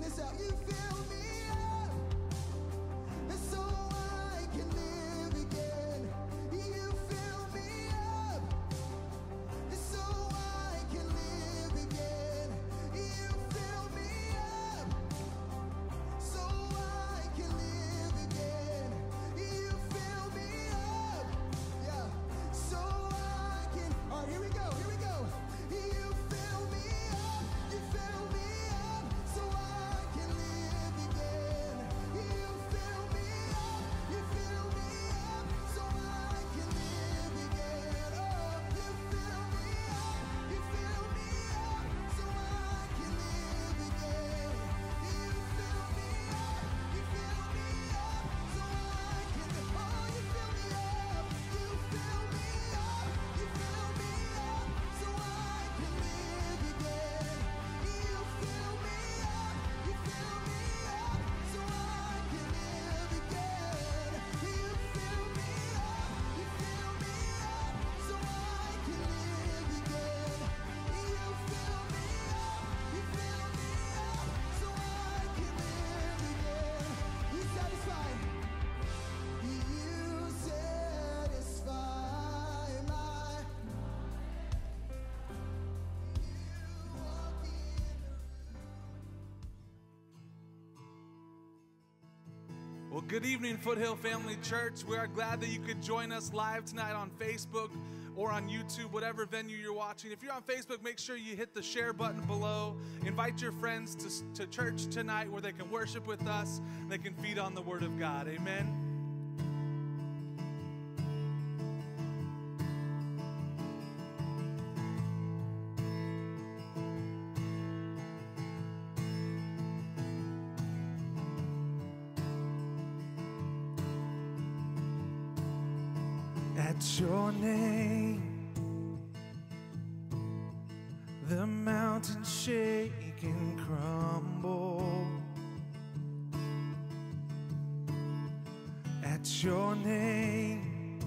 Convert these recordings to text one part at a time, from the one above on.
this out. Good evening, Foothill Family Church. We are glad that you could join us live tonight on Facebook or on YouTube, whatever venue you're watching. If you're on Facebook, make sure you hit the share button below. Invite your friends to, to church tonight where they can worship with us, they can feed on the Word of God. Amen. At your name, the mountains shake and crumble. At your name,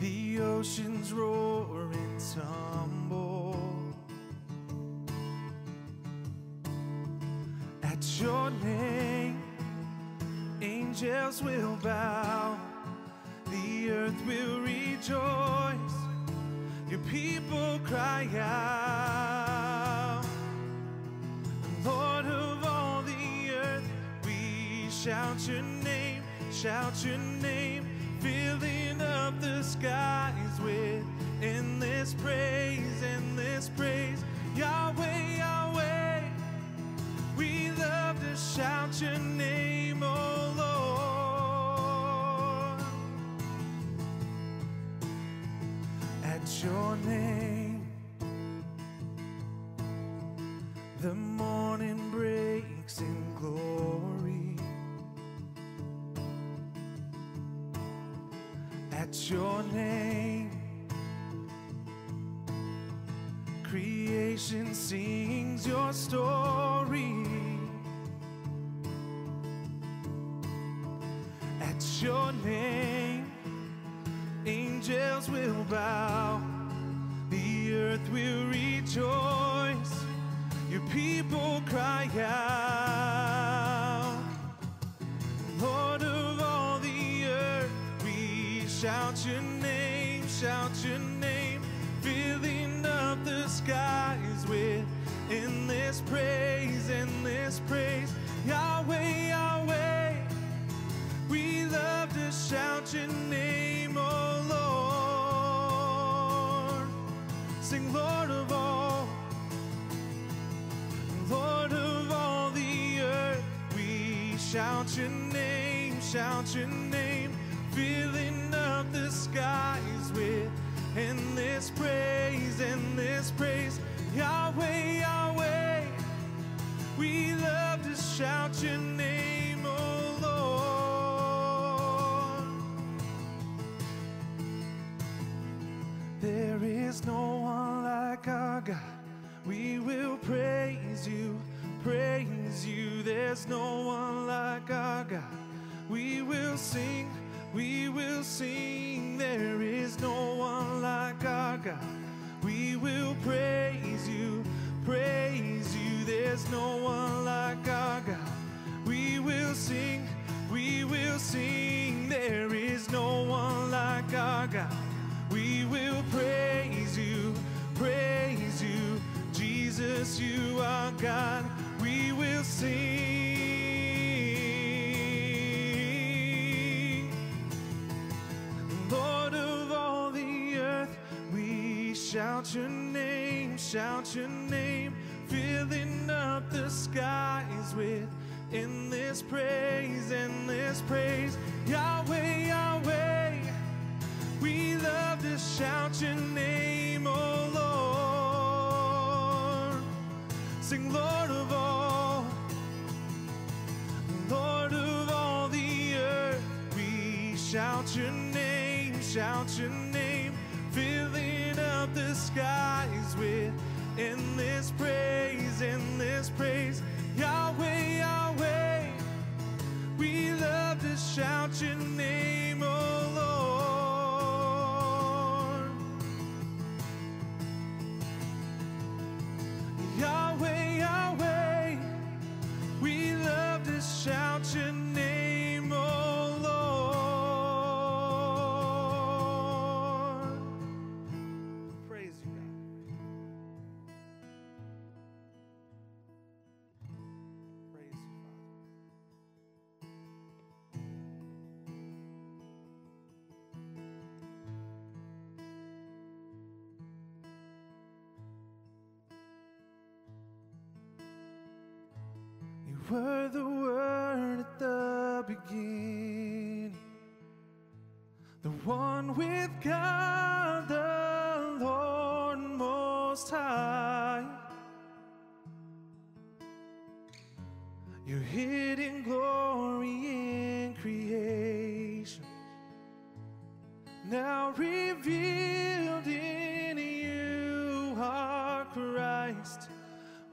the oceans roar and tumble. At your name, angels will bow, will rejoice, your people cry out. Lord of all the earth, we shout your name, shout your name, At your name, the morning breaks in glory. At your name, creation sings your story. At your name, angels will bow, the earth will rejoice, your people cry out. Shout your name, filling up the skies with endless praise, endless praise. Yahweh, Yahweh, we love to shout your name, oh Lord. There is no one like our God. We will praise you, praise you. There's no one like our God. We will sing, we will sing. There is no one like our God. We will praise you, praise you. There's no one like our God. We will sing, we will sing. There is no one like our God. We will praise you, praise you. Jesus, you are God. We will sing. Shout your name, shout your name, filling up the skies with endless praise, endless praise. Yahweh, Yahweh, we love to shout your name, oh Lord. Sing, Lord of all. Lord of all the earth, we shout your name, shout your name, were the word at the beginning, the one with God, the Lord Most High. Your hidden glory in creation, now revealed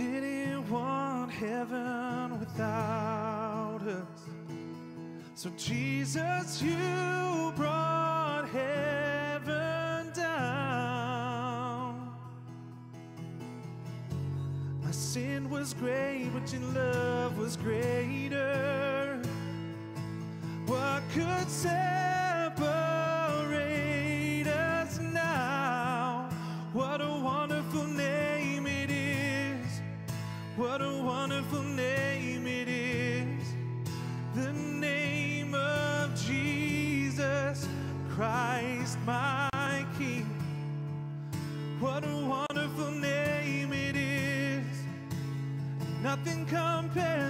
Didn't want heaven without us. So, Jesus, you brought heaven down. My sin was great, but your love was greater. What could separate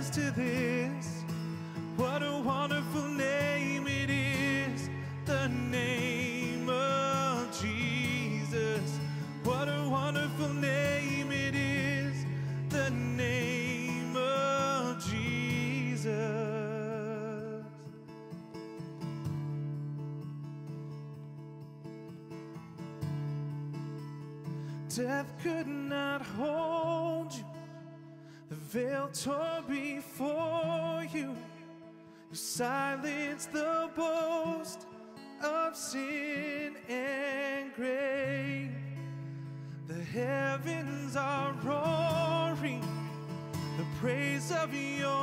compares to this. What a wonderful name it is. The name of Jesus. What a wonderful name it is. The name of Jesus. Death could not hold you. The veil tore You silenced the boast of sin and grave. The heavens are roaring the praise of your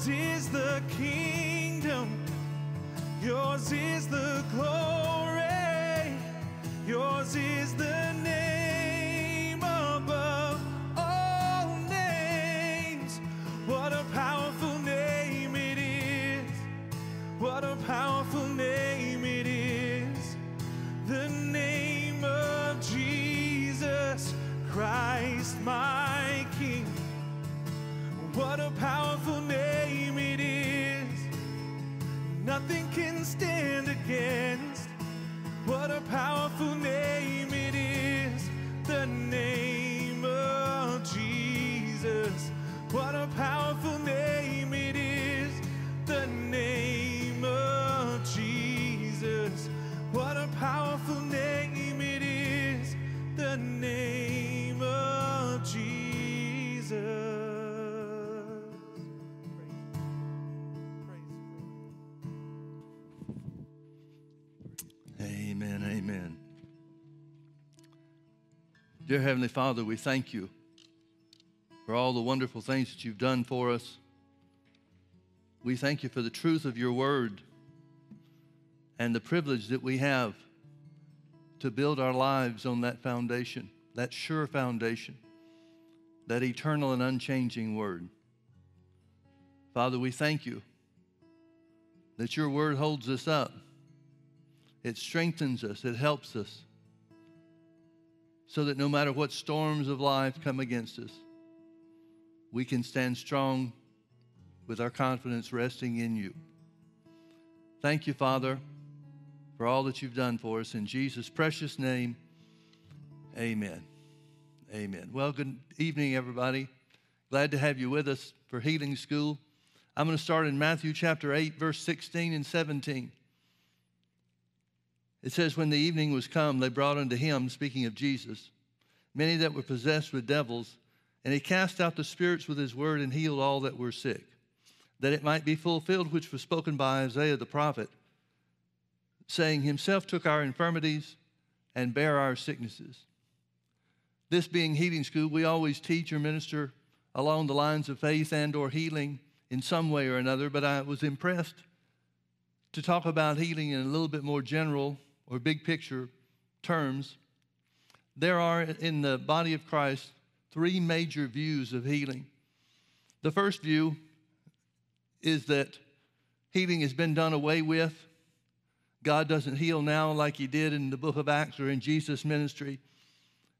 yours is the kingdom, yours is the glory, Dear Heavenly Father, we thank you for all the wonderful things that you've done for us. We thank you for the truth of your word and the privilege that we have to build our lives on that foundation, that sure foundation, that eternal and unchanging word. Father, we thank you that your word holds us up. It strengthens us, it helps us, so that no matter what storms of life come against us, we can stand strong with our confidence resting in you. Thank you, Father, for all that you've done for us. In Jesus' precious name, amen. Amen. Well, good evening, everybody. Glad to have you with us for Healing School. I'm going to start in Matthew chapter 8, verse 16 and 17. It says, When the evening was come, they brought unto him, speaking of Jesus, many that were possessed with devils, and he cast out the spirits with his word and healed all that were sick, that it might be fulfilled which was spoken by Isaiah the prophet, saying, Himself took our infirmities and bare our sicknesses. This being healing school, we always teach or minister along the lines of faith and or healing in some way or another, but I was impressed to talk about healing in a little bit more general or big picture terms. There are in the body of Christ three major views of healing. The first view is that healing has been done away with. God doesn't heal now like he did in the book of Acts or in Jesus' ministry.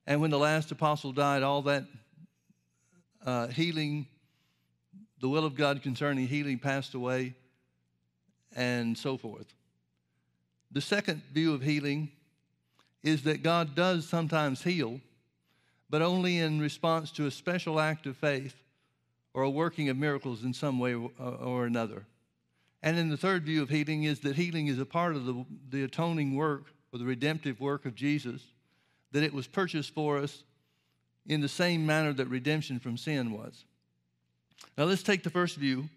And when the last apostle died, all that uh, healing, the will of God concerning healing passed away, and so forth. The second view of healing is that God does sometimes heal, but only in response to a special act of faith or a working of miracles in some way or another. And then the third view of healing is that healing is a part of the, the atoning work or the redemptive work of Jesus, that it was purchased for us in the same manner that redemption from sin was. Now let's take the first view,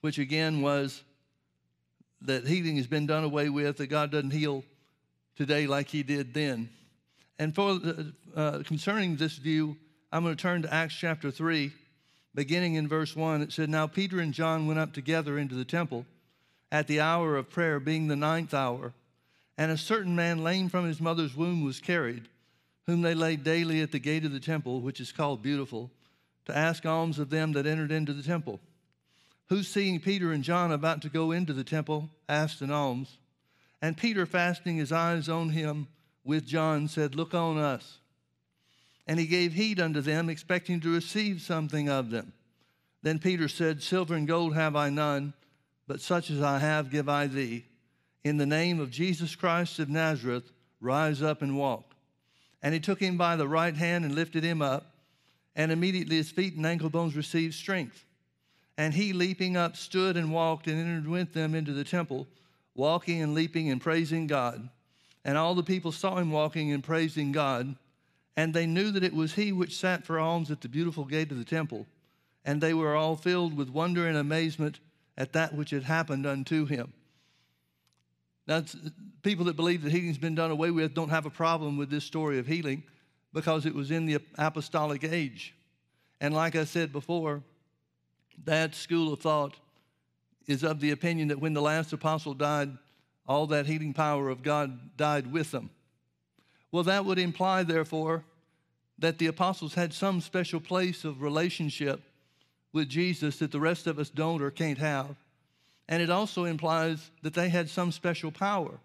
which again was that healing has been done away with, that God doesn't heal today like he did then. And for uh, concerning this view, I'm going to turn to Acts chapter 3, beginning in verse 1. It said, Now Peter and John went up together into the temple at the hour of prayer, being the ninth hour. And a certain man, lame from his mother's womb, was carried, whom they laid daily at the gate of the temple, which is called Beautiful, to ask alms of them that entered into the temple who, seeing Peter and John about to go into the temple, asked an alms. And Peter, fastening his eyes on him with John, said, Look on us. And he gave heed unto them, expecting to receive something of them. Then Peter said, Silver and gold have I none, but such as I have give I thee. In the name of Jesus Christ of Nazareth, rise up and walk. And he took him by the right hand and lifted him up, and immediately his feet and ankle bones received strength. And he, leaping up, stood and walked and entered with them into the temple, walking and leaping and praising God. And all the people saw him walking and praising God. And they knew that it was he which sat for alms at the beautiful gate of the temple. And they were all filled with wonder and amazement at that which had happened unto him. Now, people that believe that healing's been done away with don't have a problem with this story of healing because it was in the apostolic age. And like I said before, that school of thought is of the opinion that when the last apostle died, all that healing power of God died with them. Well, that would imply, therefore, that the apostles had some special place of relationship with Jesus that the rest of us don't or can't have. And it also implies that they had some special power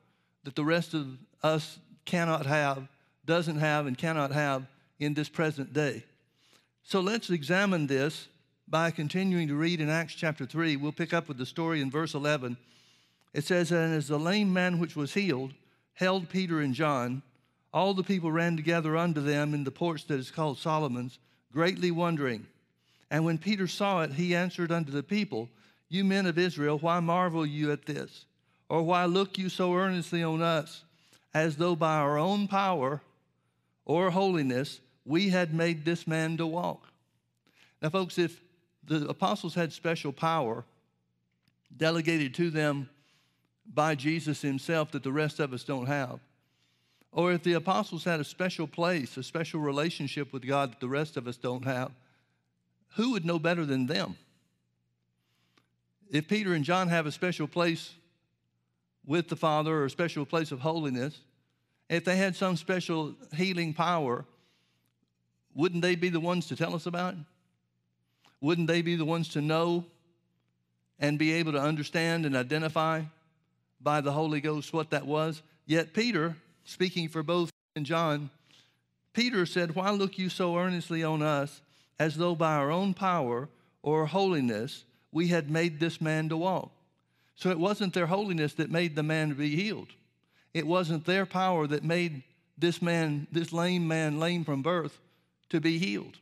that the rest of us cannot have, doesn't have, and cannot have in this present day. So let's examine this by continuing to read in Acts chapter 3. We'll pick up with the story in verse 11 It says, And as the lame man which was healed held Peter and John, all the people ran together unto them in the porch that is called Solomon's, greatly wondering. And when Peter saw it, he answered unto the people, You men of Israel, why marvel you at this? Or why look you so earnestly on us, as though by our own power or holiness we had made this man to walk? Now, folks, if the apostles had special power delegated to them by Jesus himself that the rest of us don't have, or if the apostles had a special place, a special relationship with God that the rest of us don't have, who would know better than them? If Peter and John have a special place with the Father or a special place of holiness, if they had some special healing power, wouldn't they be the ones to tell us about it? Wouldn't they be the ones to know and be able to understand and identify by the Holy Ghost what that was? Yet Peter, speaking for both and John, Peter said, Why look you so earnestly on us, as though by our own power or holiness we had made this man to walk? So it wasn't their holiness that made the man to be healed. It wasn't their power that made this man, this lame man, lame from birth, to be healed.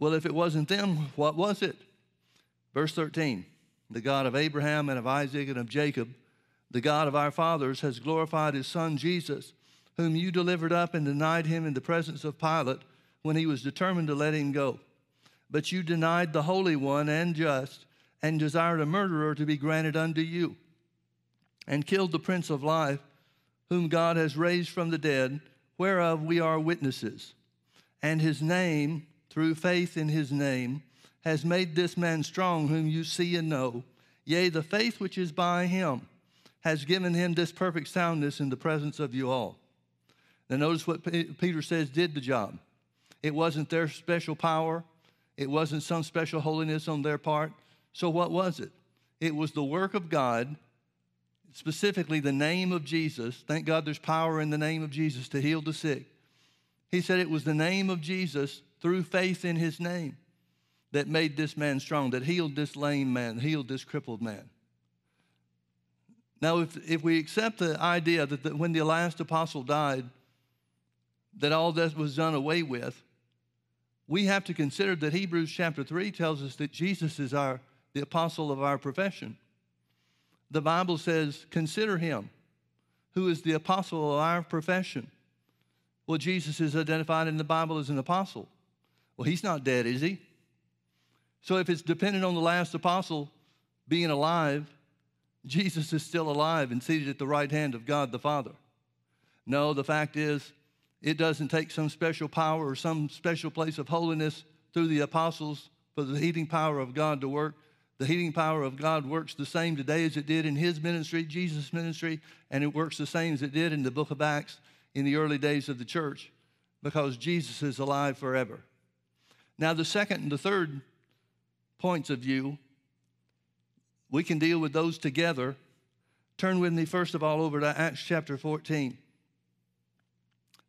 Well, if it wasn't them, what was it? Verse 13 The God of Abraham and of Isaac and of Jacob, the God of our fathers, has glorified his son Jesus, whom you delivered up and denied him in the presence of Pilate when he was determined to let him go. But you denied the Holy One and just, and desired a murderer to be granted unto you, and killed the Prince of Life, whom God has raised from the dead, whereof we are witnesses. And his name, through faith in his name, has made this man strong, whom you see and know. Yea, the faith which is by him has given him this perfect soundness in the presence of you all. Now, notice what Pe- Peter says did the job. It wasn't their special power, it wasn't some special holiness on their part. So, what was it? It was the work of God, specifically the name of Jesus. Thank God there's power in the name of Jesus to heal the sick. He said it was the name of Jesus through faith in his name that made this man strong, that healed this lame man, healed this crippled man. Now, if, if we accept the idea that the, when the last apostle died, that all that was done away with, we have to consider that Hebrews chapter 3 tells us that Jesus is our, the apostle of our profession. The Bible says, consider him who is the apostle of our profession. Well, Jesus is identified in the Bible as an apostle. Well, he's not dead, is he? So if it's dependent on the last apostle being alive, Jesus is still alive and seated at the right hand of God the Father. No, the fact is, it doesn't take some special power or some special place of holiness through the apostles for the healing power of God to work. The healing power of God works the same today as it did in his ministry, Jesus' ministry, and it works the same as it did in the book of Acts in the early days of the church because Jesus is alive forever. Now, the second and the third points of view, we can deal with those together. Turn with me, first of all, over to Acts chapter 14.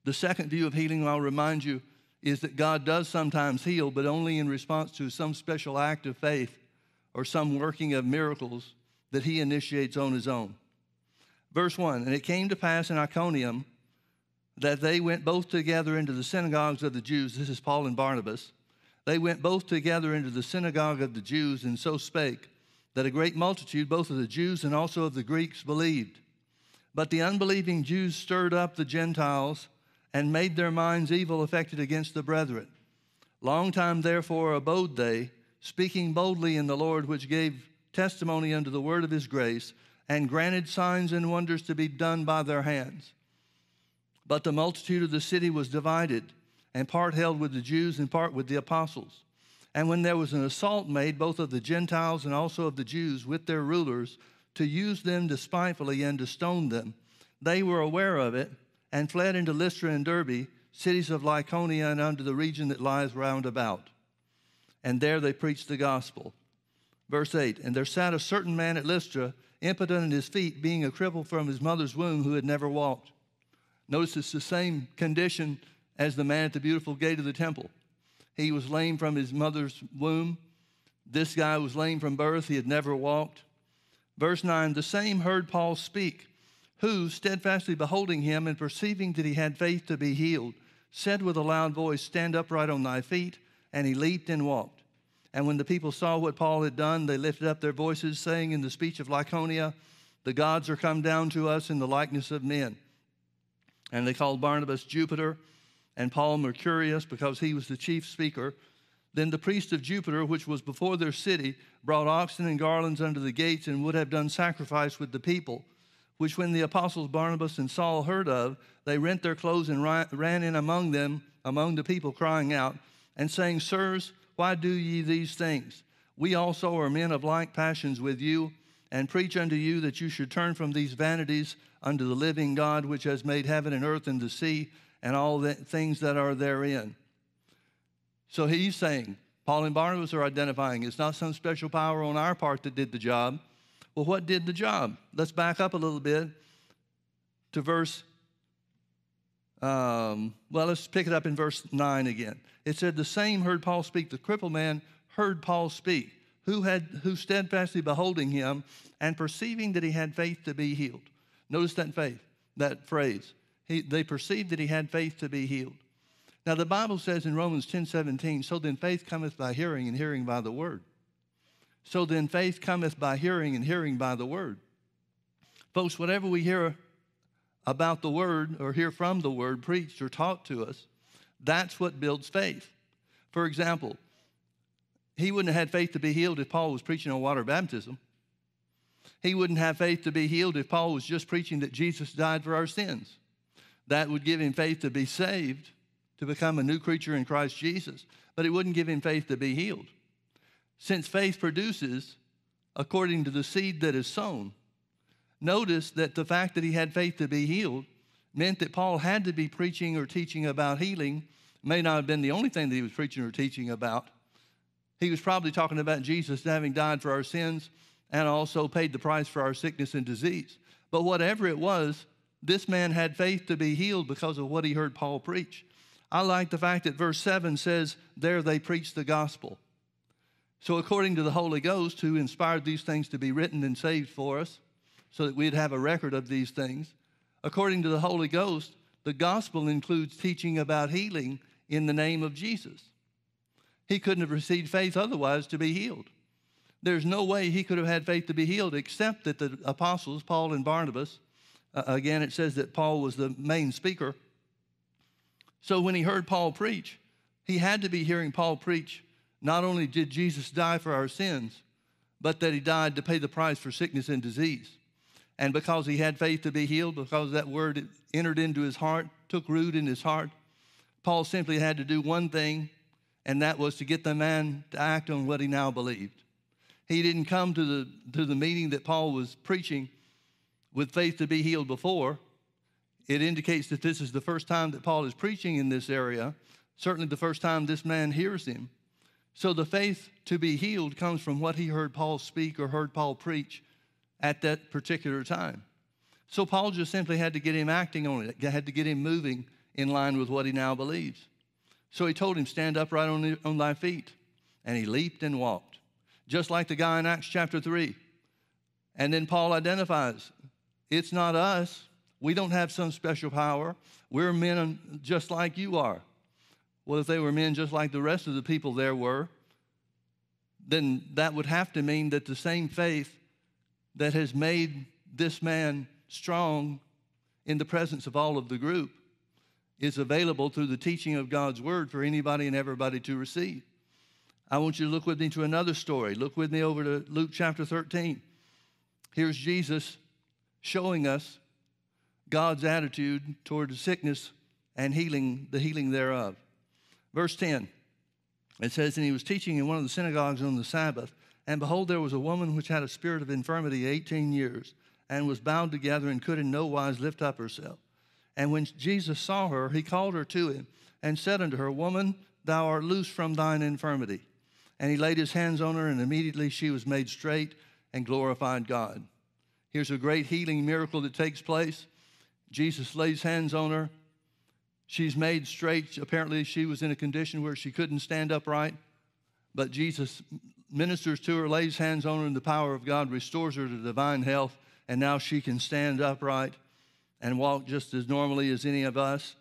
The second view of healing, I'll remind you, is that God does sometimes heal, but only in response to some special act of faith or some working of miracles that he initiates on his own. Verse 1 And it came to pass in Iconium that they went both together into the synagogues of the Jews. This is Paul and Barnabas. They went both together into the synagogue of the Jews, and so spake, that a great multitude, both of the Jews and also of the Greeks, believed. But the unbelieving Jews stirred up the Gentiles and made their minds evil affected against the brethren. Long time therefore abode they, speaking boldly in the Lord, which gave testimony unto the word of his grace, and granted signs and wonders to be done by their hands. But the multitude of the city was divided, and part held with the Jews and part with the apostles. And when there was an assault made, both of the Gentiles and also of the Jews, with their rulers, to use them despitefully and to stone them, they were aware of it and fled into Lystra and Derbe, cities of Lycaonia, and unto the region that lies round about. And there they preached the gospel. Verse 8 And there sat a certain man at Lystra, impotent in his feet, being a cripple from his mother's womb, who had never walked. Notice it's the same condition as the man at the beautiful gate of the temple. He was lame from his mother's womb. This guy was lame from birth. He had never walked. Verse 9 The same heard Paul speak, who, steadfastly beholding him and perceiving that he had faith to be healed, said with a loud voice, Stand upright on thy feet. And he leaped and walked. And when the people saw what Paul had done, they lifted up their voices, saying in the speech of Lycaonia, The gods are come down to us in the likeness of men. And they called Barnabas Jupiter and Paul Mercurius because he was the chief speaker. Then the priest of Jupiter, which was before their city, brought oxen and garlands under the gates and would have done sacrifice with the people. Which, when the apostles Barnabas and Saul heard of, they rent their clothes and ran in among them, among the people, crying out, and saying, Sirs, why do ye these things? We also are men of like passions with you, and preach unto you that you should turn from these vanities unto the living God, which has made heaven and earth and the sea, and all the things that are therein. So he's saying, Paul and Barnabas are identifying it's not some special power on our part that did the job. Well, what did the job? Let's back up a little bit to verse, um, well, let's pick it up in verse 9 again. It said, The same heard Paul speak. The crippled man heard Paul speak, who, had, who steadfastly beholding him and perceiving that he had faith to be healed. Notice that faith, that phrase. He, they perceived that he had faith to be healed. Now, the Bible says in Romans 10 17, So then faith cometh by hearing, and hearing by the word. So then faith cometh by hearing, and hearing by the word. Folks, whatever we hear about the word or hear from the word preached or taught to us, that's what builds faith. For example, he wouldn't have had faith to be healed if Paul was preaching on water baptism. He wouldn't have faith to be healed if Paul was just preaching that Jesus died for our sins. That would give him faith to be saved, to become a new creature in Christ Jesus, but it wouldn't give him faith to be healed. Since faith produces according to the seed that is sown, notice that the fact that he had faith to be healed meant that Paul had to be preaching or teaching about healing. May not have been the only thing that he was preaching or teaching about. He was probably talking about Jesus having died for our sins and also paid the price for our sickness and disease. But whatever it was, this man had faith to be healed because of what he heard Paul preach. I like the fact that verse 7 says, There they preached the gospel. So, according to the Holy Ghost, who inspired these things to be written and saved for us, so that we'd have a record of these things, according to the Holy Ghost, the gospel includes teaching about healing in the name of Jesus. He couldn't have received faith otherwise to be healed. There's no way he could have had faith to be healed except that the apostles, Paul and Barnabas, uh, again, it says that Paul was the main speaker. So when he heard Paul preach, he had to be hearing Paul preach not only did Jesus die for our sins, but that he died to pay the price for sickness and disease. And because he had faith to be healed, because that word entered into his heart, took root in his heart, Paul simply had to do one thing, and that was to get the man to act on what he now believed. He didn't come to the, to the meeting that Paul was preaching with faith to be healed before. It indicates that this is the first time that Paul is preaching in this area, certainly the first time this man hears him. So the faith to be healed comes from what he heard Paul speak or heard Paul preach at that particular time. So Paul just simply had to get him acting on it, had to get him moving in line with what he now believes. So he told him, Stand upright on, the, on thy feet. And he leaped and walked, just like the guy in Acts chapter 3. And then Paul identifies it's not us. We don't have some special power. We're men just like you are. Well, if they were men just like the rest of the people there were, then that would have to mean that the same faith that has made this man strong in the presence of all of the group is available through the teaching of God's word for anybody and everybody to receive. I want you to look with me to another story. Look with me over to Luke chapter 13. Here's Jesus showing us God's attitude toward sickness and healing, the healing thereof. Verse 10, it says, And he was teaching in one of the synagogues on the Sabbath, and behold, there was a woman which had a spirit of infirmity 18 years, and was bound together, and could in no wise lift up herself. And when Jesus saw her, he called her to him, and said unto her, Woman, thou art loose from thine infirmity. And he laid his hands on her, and immediately she was made straight and glorified God. Here's a great healing miracle that takes place. Jesus lays hands on her. She's made straight. Apparently, she was in a condition where she couldn't stand upright, but Jesus ministers to her, lays hands on her, and the power of God restores her to divine health, and now she can stand upright and walk just as normally as any of us.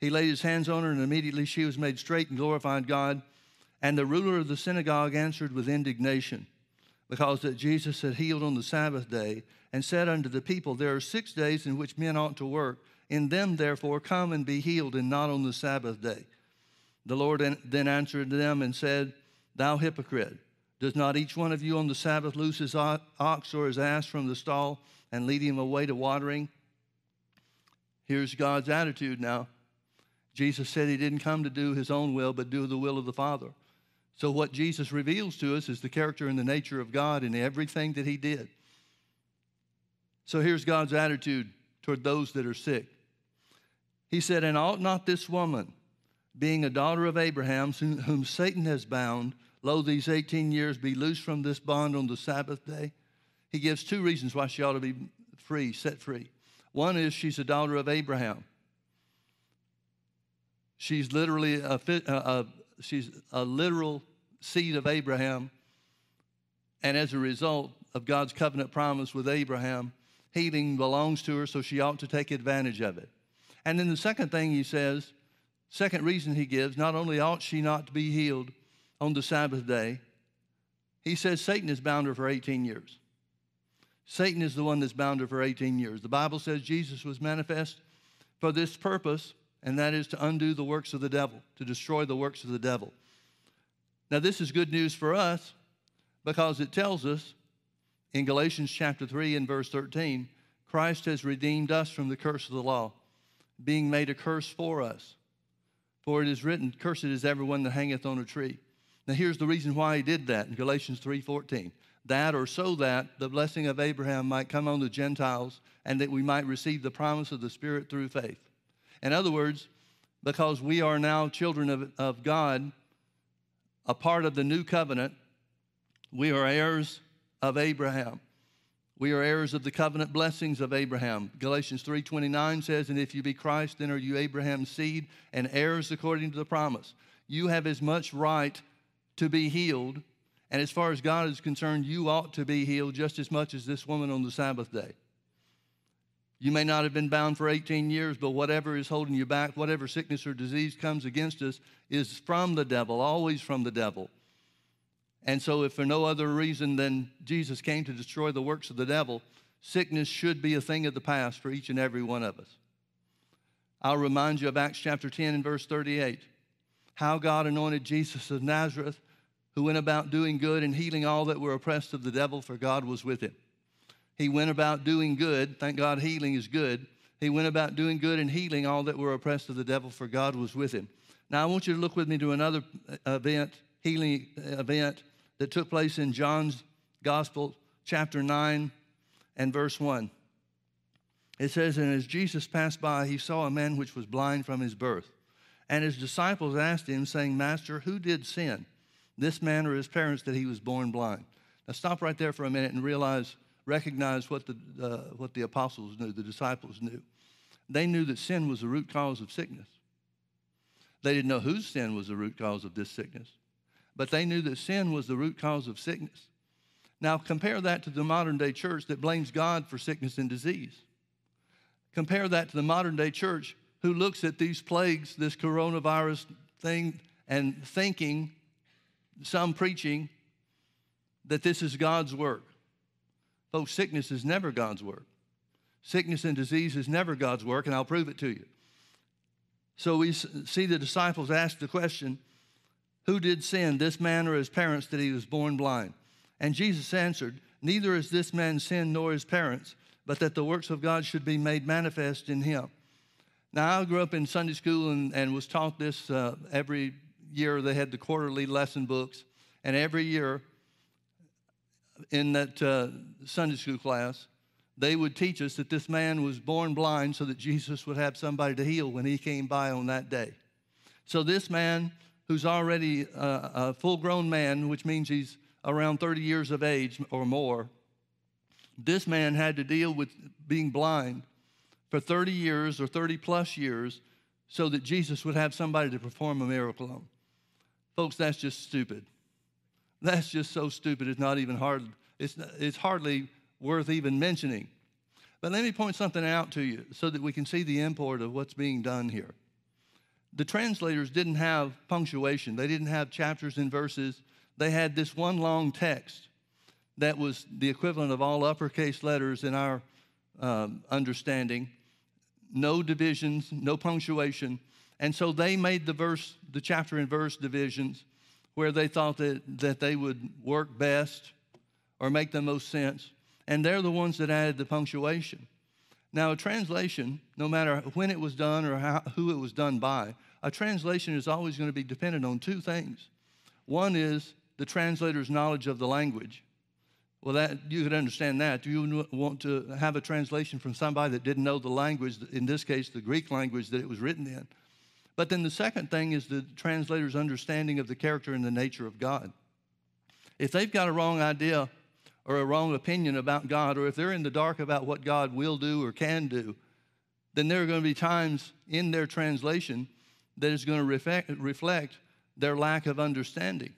He laid his hands on her, and immediately she was made straight and glorified God. And the ruler of the synagogue answered with indignation, because that Jesus had healed on the Sabbath day, and said unto the people, There are six days in which men ought to work. In them, therefore, come and be healed, and not on the Sabbath day. The Lord then answered them and said, Thou hypocrite, does not each one of you on the Sabbath loose his ox or his ass from the stall and lead him away to watering? Here's God's attitude now. Jesus said he didn't come to do his own will, but do the will of the Father. So, what Jesus reveals to us is the character and the nature of God in everything that he did. So, here's God's attitude toward those that are sick. He said, And ought not this woman, being a daughter of Abraham, whom Satan has bound, lo, these 18 years, be loosed from this bond on the Sabbath day? He gives two reasons why she ought to be free, set free. One is she's a daughter of Abraham. She's literally a, a, a, she's a literal seed of Abraham. And as a result of God's covenant promise with Abraham, healing belongs to her, so she ought to take advantage of it. And then the second thing he says, second reason he gives, not only ought she not to be healed on the Sabbath day, he says Satan has bound her for 18 years. Satan is the one that's bound her for 18 years. The Bible says Jesus was manifest for this purpose and that is to undo the works of the devil, to destroy the works of the devil. Now, this is good news for us because it tells us in Galatians chapter 3 and verse 13 Christ has redeemed us from the curse of the law, being made a curse for us. For it is written, Cursed is everyone that hangeth on a tree. Now here's the reason why he did that in Galatians 3:14. That or so that the blessing of Abraham might come on the Gentiles and that we might receive the promise of the Spirit through faith. In other words, because we are now children of, of God, a part of the new covenant, we are heirs of Abraham. We are heirs of the covenant blessings of Abraham. Galatians 3:29 says, "And if you be Christ, then are you Abraham's seed and heirs according to the promise." You have as much right to be healed, and as far as God is concerned, you ought to be healed just as much as this woman on the Sabbath day. You may not have been bound for 18 years, but whatever is holding you back, whatever sickness or disease comes against us, is from the devil, always from the devil. And so, if for no other reason than Jesus came to destroy the works of the devil, sickness should be a thing of the past for each and every one of us. I'll remind you of Acts chapter 10 and verse 38 how God anointed Jesus of Nazareth, who went about doing good and healing all that were oppressed of the devil, for God was with him. He went about doing good. Thank God healing is good. He went about doing good and healing all that were oppressed of the devil, for God was with him. Now, I want you to look with me to another uh, event, healing uh, event that took place in John's Gospel, chapter 9 and verse 1. It says, And as Jesus passed by, he saw a man which was blind from his birth. And his disciples asked him, saying, Master, who did sin, this man or his parents, that he was born blind? Now, stop right there for a minute and realize recognize what the, uh, what the apostles knew, the disciples knew. They knew that sin was the root cause of sickness. They didn't know whose sin was the root cause of this sickness, but they knew that sin was the root cause of sickness. Now, compare that to the modern day church that blames God for sickness and disease. Compare that to the modern day church who looks at these plagues, this coronavirus thing, and thinking, some preaching, that this is God's work. Folks, sickness is never God's work. Sickness and disease is never God's work, and I'll prove it to you. So we see the disciples ask the question Who did sin, this man or his parents, that he was born blind? And Jesus answered, Neither is this man sin nor his parents, but that the works of God should be made manifest in him. Now, I grew up in Sunday school and, and was taught this uh, every year. They had the quarterly lesson books, and every year in that uh, Sunday school class, they would teach us that this man was born blind so that Jesus would have somebody to heal when he came by on that day. So, this man, who's already a, a full grown man, which means he's around 30 years of age or more, this man had to deal with being blind for 30 years or 30 plus years so that Jesus would have somebody to perform a miracle on. Folks, that's just stupid. That's just so stupid. It's not even hard. It's, it's hardly worth even mentioning. But let me point something out to you so that we can see the import of what's being done here. The translators didn't have punctuation, they didn't have chapters and verses. They had this one long text that was the equivalent of all uppercase letters in our um, understanding. No divisions, no punctuation. And so they made the verse, the chapter and verse divisions where they thought that, that they would work best or make the most sense. And they're the ones that added the punctuation. Now, a translation, no matter when it was done or how, who it was done by, a translation is always going to be dependent on two things. One is the translator's knowledge of the language. Well, that you could understand that. Do you want to have a translation from somebody that didn't know the language, in this case, the Greek language that it was written in? But then the second thing is the translator's understanding of the character and the nature of God. If they've got a wrong idea or a wrong opinion about God, or if they're in the dark about what God will do or can do, then there are going to be times in their translation that is going to reflect, their lack of understanding.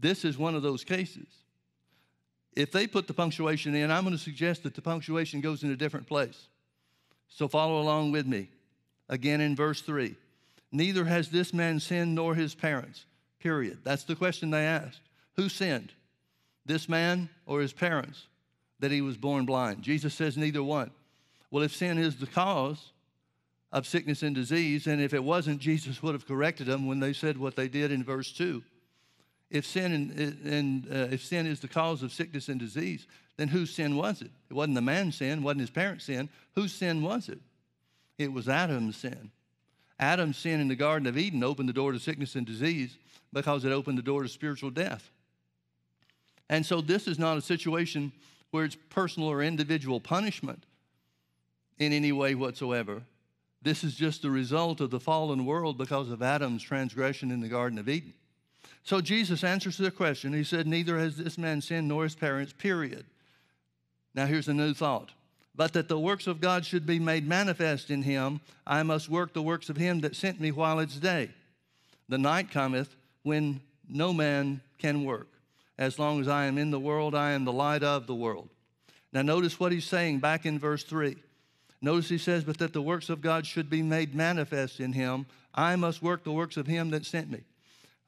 This is one of those cases. If they put the punctuation in, I'm going to suggest that the punctuation goes in a different place. So follow along with me. Again in verse 3. Neither has this man sinned nor his parents. Period. That's the question they asked. Who sinned? This man or his parents that he was born blind? Jesus says neither one. Well, if sin is the cause of sickness and disease, and if it wasn't, Jesus would have corrected them when they said what they did in verse 2. If sin, and, and uh, if sin is the cause of sickness and disease, then whose sin was it? It wasn't the man's sin, it wasn't his parents' sin. Whose sin was it? It was Adam's sin. Adam's sin in the Garden of Eden opened the door to sickness and disease because it opened the door to spiritual death. And so this is not a situation where it's personal or individual punishment in any way whatsoever. This is just the result of the fallen world because of Adam's transgression in the Garden of Eden. So Jesus answers the question. He said, Neither has this man sinned nor his parents, period. Now here's a new thought but that the works of God should be made manifest in him, I must work the works of him that sent me while it's day. The night cometh when no man can work. As long as I am in the world, I am the light of the world. Now, notice what he's saying back in verse 3. Notice he says, But that the works of God should be made manifest in him, I must work the works of him that sent me.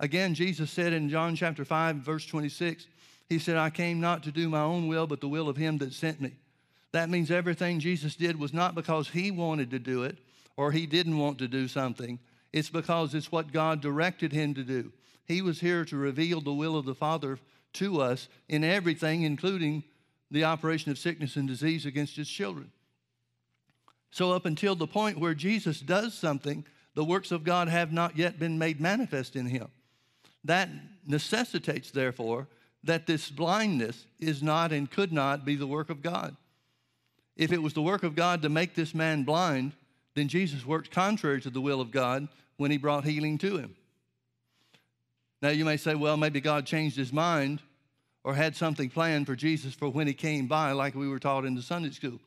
Again, Jesus said in John chapter 5, verse 26, He said, I came not to do my own will, but the will of him that sent me. That means everything Jesus did was not because he wanted to do it or he didn't want to do something. It's because it's what God directed him to do. He was here to reveal the will of the Father to us in everything, including the operation of sickness and disease against his children. So, up until the point where Jesus does something, the works of God have not yet been made manifest in him. That necessitates, therefore, that this blindness is not and could not be the work of God. If it was the work of God to make this man blind, then Jesus worked contrary to the will of God when he brought healing to him. Now, you may say, well, maybe God changed his mind or had something planned for Jesus for when he came by, like we were taught in the Sunday school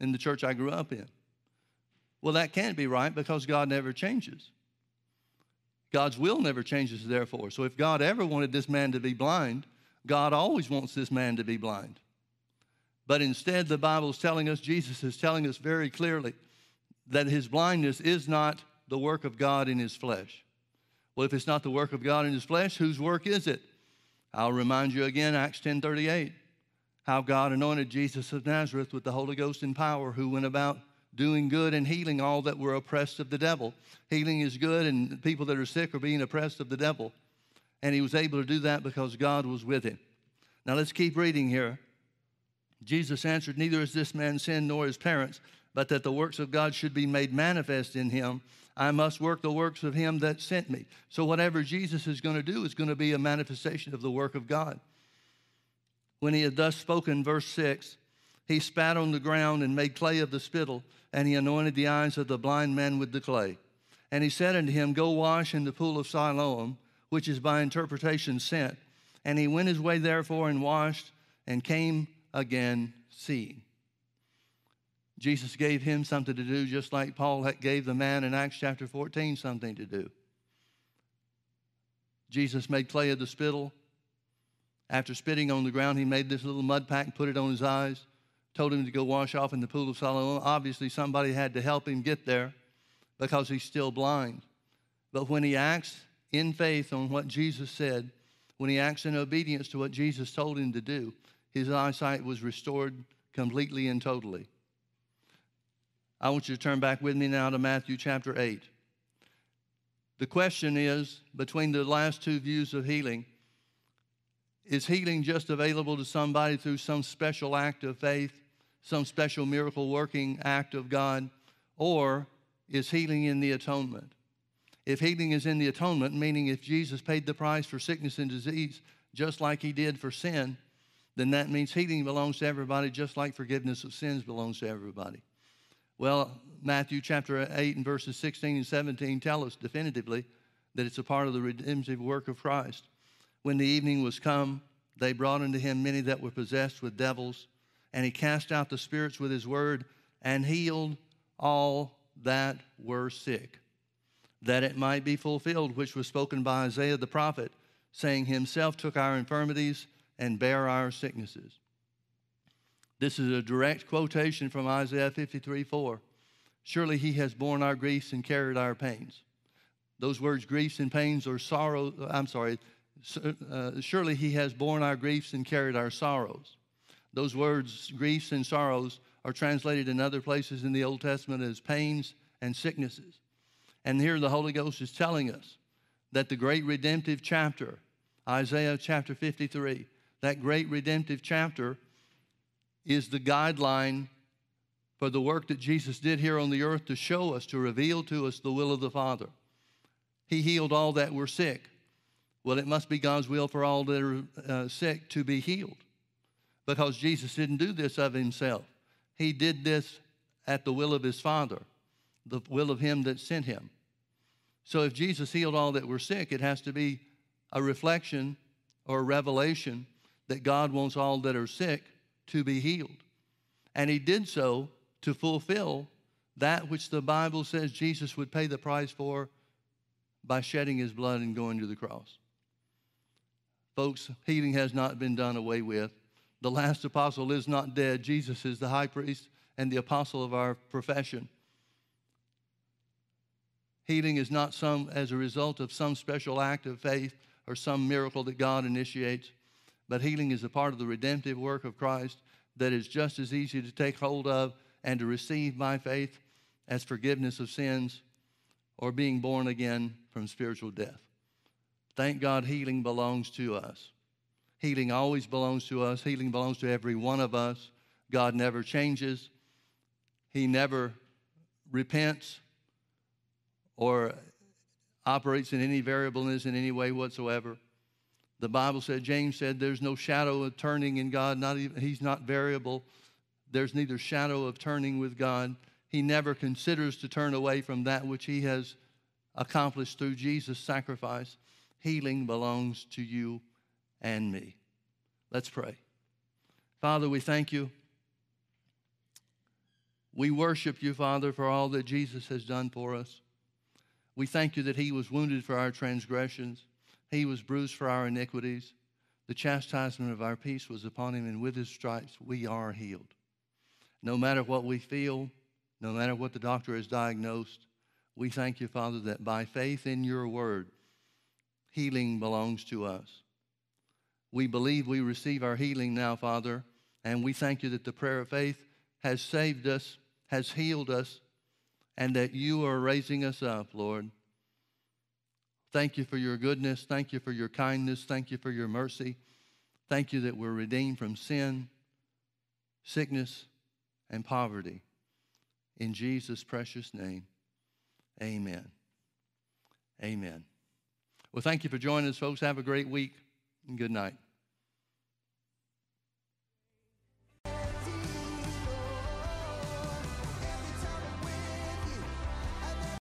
in the church I grew up in. Well, that can't be right because God never changes. God's will never changes, therefore. So if God ever wanted this man to be blind, God always wants this man to be blind. But instead, the Bible is telling us, Jesus is telling us very clearly that his blindness is not the work of God in his flesh. Well, if it's not the work of God in his flesh, whose work is it? I'll remind you again, Acts 10:38, how God anointed Jesus of Nazareth with the Holy Ghost and power, who went about doing good and healing all that were oppressed of the devil. Healing is good, and people that are sick are being oppressed of the devil. And he was able to do that because God was with him. Now let's keep reading here. Jesus answered, Neither has this man sinned nor his parents, but that the works of God should be made manifest in him. I must work the works of him that sent me. So, whatever Jesus is going to do is going to be a manifestation of the work of God. When he had thus spoken, verse 6, he spat on the ground and made clay of the spittle, and he anointed the eyes of the blind man with the clay. And he said unto him, Go wash in the pool of Siloam, which is by interpretation sent. And he went his way therefore and washed and came again seeing. Jesus gave him something to do, just like Paul gave the man in Acts chapter 14 something to do. Jesus made clay of the spittle, After spitting on the ground, he made this little mud pack and put it on his eyes, told him to go wash off in the pool of Siloam. Obviously, somebody had to help him get there because he's still blind. But when he acts in faith on what Jesus said, when he acts in obedience to what Jesus told him to do, his eyesight was restored completely and totally. I want you to turn back with me now to Matthew chapter 8. The question is between the last two views of healing is healing just available to somebody through some special act of faith, some special miracle working act of God, or is healing in the atonement? If healing is in the atonement, meaning if Jesus paid the price for sickness and disease just like he did for sin, then that means healing belongs to everybody just like forgiveness of sins belongs to everybody. Well, Matthew chapter 8 and verses 16 and 17 tell us definitively that it's a part of the redemptive work of Christ. When the evening was come, they brought unto him many that were possessed with devils, and he cast out the spirits with his word and healed all that were sick, that it might be fulfilled which was spoken by Isaiah the prophet, saying, Himself took our infirmities and bare our sicknesses. This is a direct quotation from Isaiah 53 4. Surely he has borne our griefs and carried our pains. Those words, griefs and pains, or sorrow, I'm sorry, uh, surely he has borne our griefs and carried our sorrows. Those words, griefs and sorrows, are translated in other places in the Old Testament as pains and sicknesses. And here the Holy Ghost is telling us that the great redemptive chapter, Isaiah chapter 53, that great redemptive chapter is the guideline for the work that Jesus did here on the earth to show us, to reveal to us the will of the Father. He healed all that were sick. Well, it must be God's will for all that are uh, sick to be healed because Jesus didn't do this of himself. He did this at the will of his Father, the will of him that sent him. So if Jesus healed all that were sick, it has to be a reflection or a revelation that God wants all that are sick to be healed. And he did so to fulfill that which the Bible says Jesus would pay the price for by shedding his blood and going to the cross. Folks, healing has not been done away with. The last apostle is not dead. Jesus is the high priest and the apostle of our profession. Healing is not some as a result of some special act of faith or some miracle that God initiates, but healing is a part of the redemptive work of Christ that is just as easy to take hold of and to receive by faith as forgiveness of sins or being born again from spiritual death. Thank God healing belongs to us. Healing always belongs to us. Healing belongs to every one of us. God never changes. He never repents or operates in any variableness in any way whatsoever. The Bible said, James said, there's no shadow of turning in God. Not even, he's not variable. There's neither shadow of turning with God. He never considers to turn away from that which he has accomplished through Jesus' sacrifice. Healing belongs to you and me. Let's pray. Father, we thank you. We worship you, Father, for all that Jesus has done for us. We thank you that he was wounded for our transgressions, he was bruised for our iniquities. The chastisement of our peace was upon him, and with his stripes we are healed. No matter what we feel, no matter what the doctor has diagnosed, we thank you, Father, that by faith in your word, healing belongs to us. We believe we receive our healing now, Father, and we thank you that the prayer of faith has saved us, has healed us, and that you are raising us up, Lord. Thank you for your goodness. Thank you for your kindness. Thank you for your mercy. Thank you that we're redeemed from sin, sickness, and poverty. In Jesus' precious name, amen. Amen. Well, thank you for joining us, folks. Have a great week and good night.